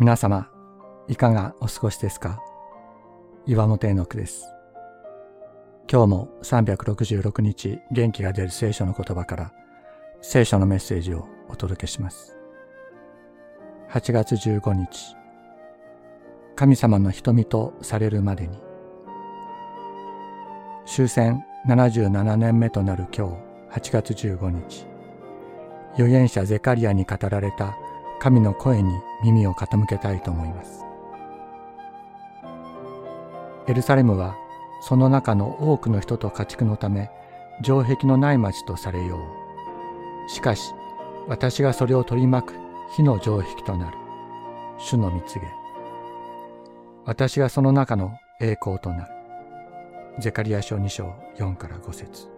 皆様、いかがお過ごしですか？岩本絵の句です。今日も366日元気が出る聖書の言葉から聖書のメッセージをお届けします。8月15日、神様の瞳とされるまでに終戦77年目となる今日8月15日、預言者ゼカリアに語られた神の声に耳を傾けたいと思います。エルサレムはその中の多くの人と家畜のため城壁のない町とされよう。しかし私がそれを取り巻く火の城壁となる。主の蜜げ。私がその中の栄光となる。ゼカリア書2章4から5節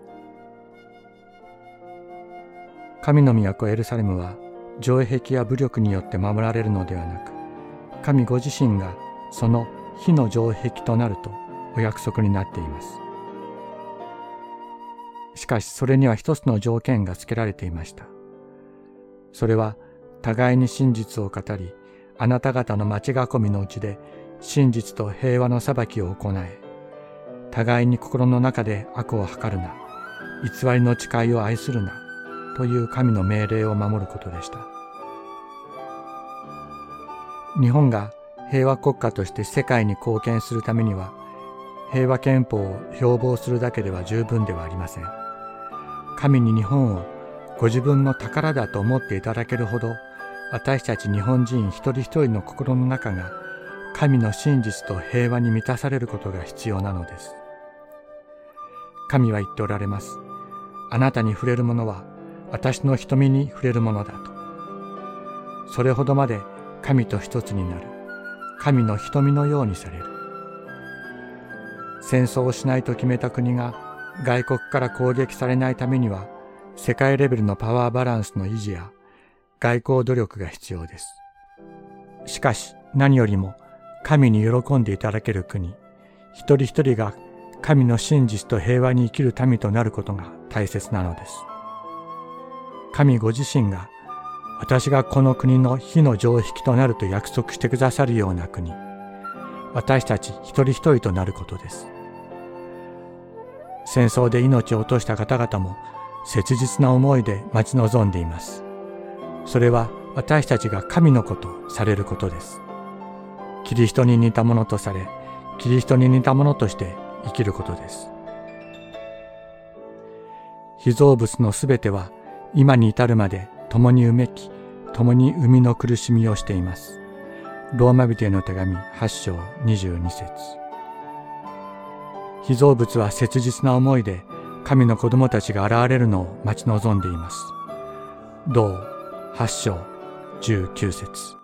神の都エルサレムは城壁や武力によって守られるのではなく神ご自身がその火の城壁となるとお約束になっています。しかしそれには一つの条件が付けられていました。それは互いに真実を語りあなた方の町囲みのうちで真実と平和の裁きを行え互いに心の中で悪を図るな。偽りの誓いを愛するな。という神の命令を守ることでした。日本が平和国家として世界に貢献するためには平和憲法を標榜するだけでは十分ではありません。神に日本をご自分の宝だと思っていただけるほど私たち日本人一人一人の心の中が神の真実と平和に満たされることが必要なのです。神は言っておられます。あなたに触れるものは私の瞳に触れるものだと。それほどまで神と一つになる。神の瞳のようにされる。戦争をしないと決めた国が外国から攻撃されないためには世界レベルのパワーバランスの維持や外交努力が必要です。しかし何よりも神に喜んでいただける国、一人一人が神の真実と平和に生きる民となることが大切なのです。神ご自身が私がこの国の火の城壁となると約束してくださるような国、私たち一人一人となることです。戦争で命を落とした方々も切実な思いで待ち望んでいます。それは私たちが神の子とされることです。キリストに似たものとされ、キリストに似たものとして生きることです。被造物のすべては今に至るまで共にうめき、共に生みの苦しみをしています。ローマ人への手紙8章22節被造物は切実な思いで神の子供たちが現れるのを待ち望んでいます。同8章19節